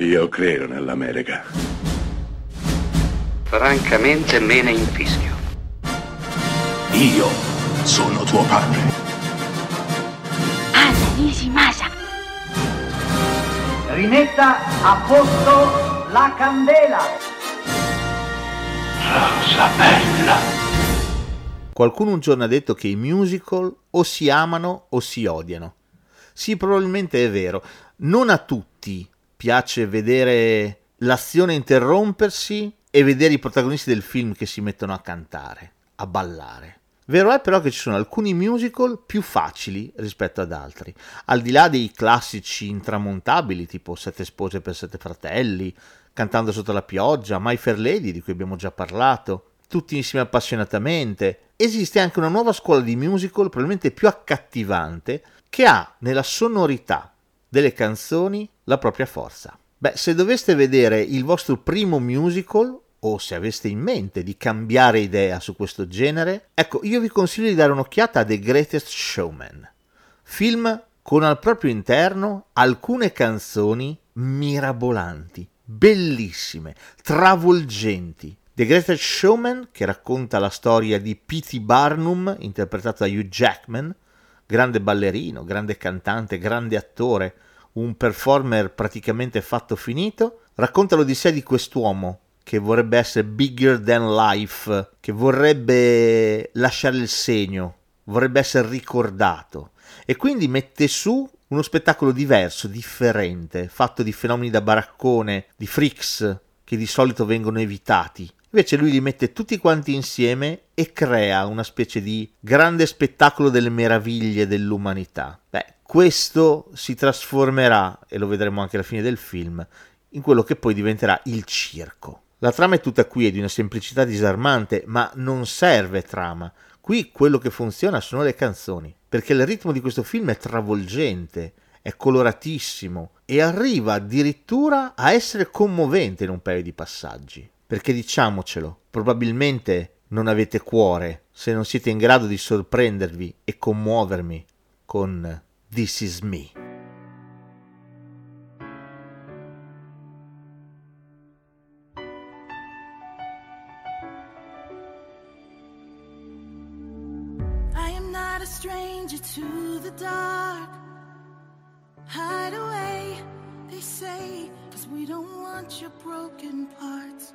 Io credo nell'America. Francamente me ne infischio. Io sono tuo padre. Anna Nishimasa. Rimetta a posto la candela. Rosa bella. Qualcuno un giorno ha detto che i musical o si amano o si odiano. Sì, probabilmente è vero. Non a tutti piace vedere l'azione interrompersi e vedere i protagonisti del film che si mettono a cantare, a ballare. Vero è però che ci sono alcuni musical più facili rispetto ad altri, al di là dei classici intramontabili tipo Sette spose per sette fratelli, Cantando sotto la pioggia, My Fair Lady di cui abbiamo già parlato, tutti insieme appassionatamente. Esiste anche una nuova scuola di musical probabilmente più accattivante che ha nella sonorità delle canzoni la propria forza. Beh, se doveste vedere il vostro primo musical o se aveste in mente di cambiare idea su questo genere, ecco, io vi consiglio di dare un'occhiata a The Greatest Showman, film con al proprio interno alcune canzoni mirabolanti, bellissime, travolgenti. The Greatest Showman, che racconta la storia di P.T. Barnum, interpretato da Hugh Jackman, grande ballerino, grande cantante, grande attore, un performer praticamente fatto finito, racconta l'odissea di quest'uomo che vorrebbe essere bigger than life, che vorrebbe lasciare il segno, vorrebbe essere ricordato e quindi mette su uno spettacolo diverso, differente, fatto di fenomeni da baraccone, di freaks che di solito vengono evitati. Invece lui li mette tutti quanti insieme e crea una specie di grande spettacolo delle meraviglie dell'umanità. Beh, questo si trasformerà, e lo vedremo anche alla fine del film, in quello che poi diventerà il circo. La trama è tutta qui, è di una semplicità disarmante, ma non serve trama. Qui quello che funziona sono le canzoni, perché il ritmo di questo film è travolgente, è coloratissimo e arriva addirittura a essere commovente in un paio di passaggi. Perché diciamocelo, probabilmente non avete cuore se non siete in grado di sorprendervi e commuovermi con This is me. Stranger to the dark. Hide away, they say, cause we don't want your broken parts.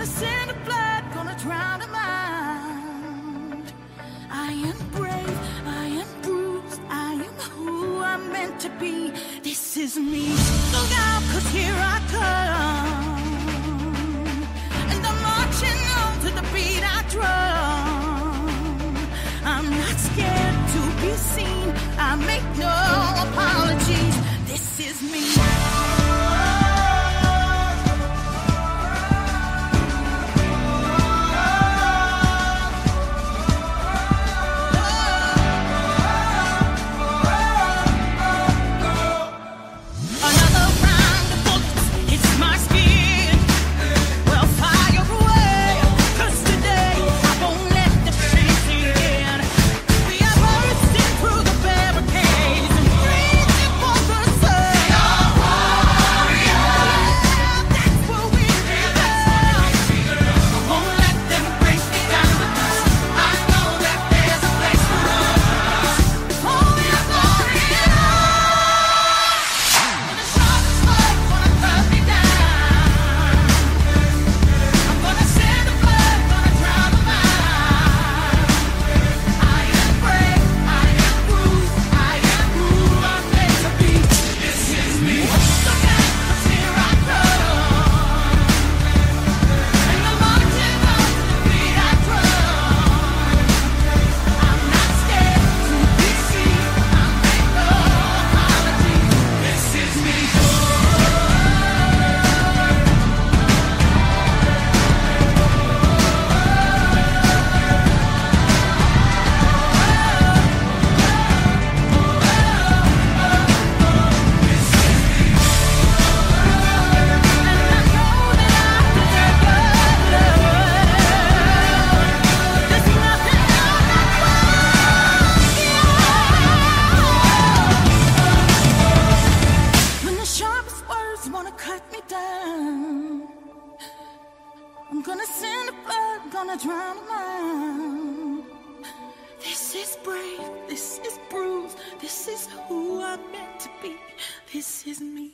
gonna send a blood, gonna drown a mind. I am brave, I am bruised, I am who I'm meant to be. This is me. Look out, cause here I come. And I'm marching on to the beat I drum. I'm not scared to be seen. I make no me down. I'm gonna send a blood, gonna drown a mind. This is brave, this is bruised, this is who I'm meant to be, this is me.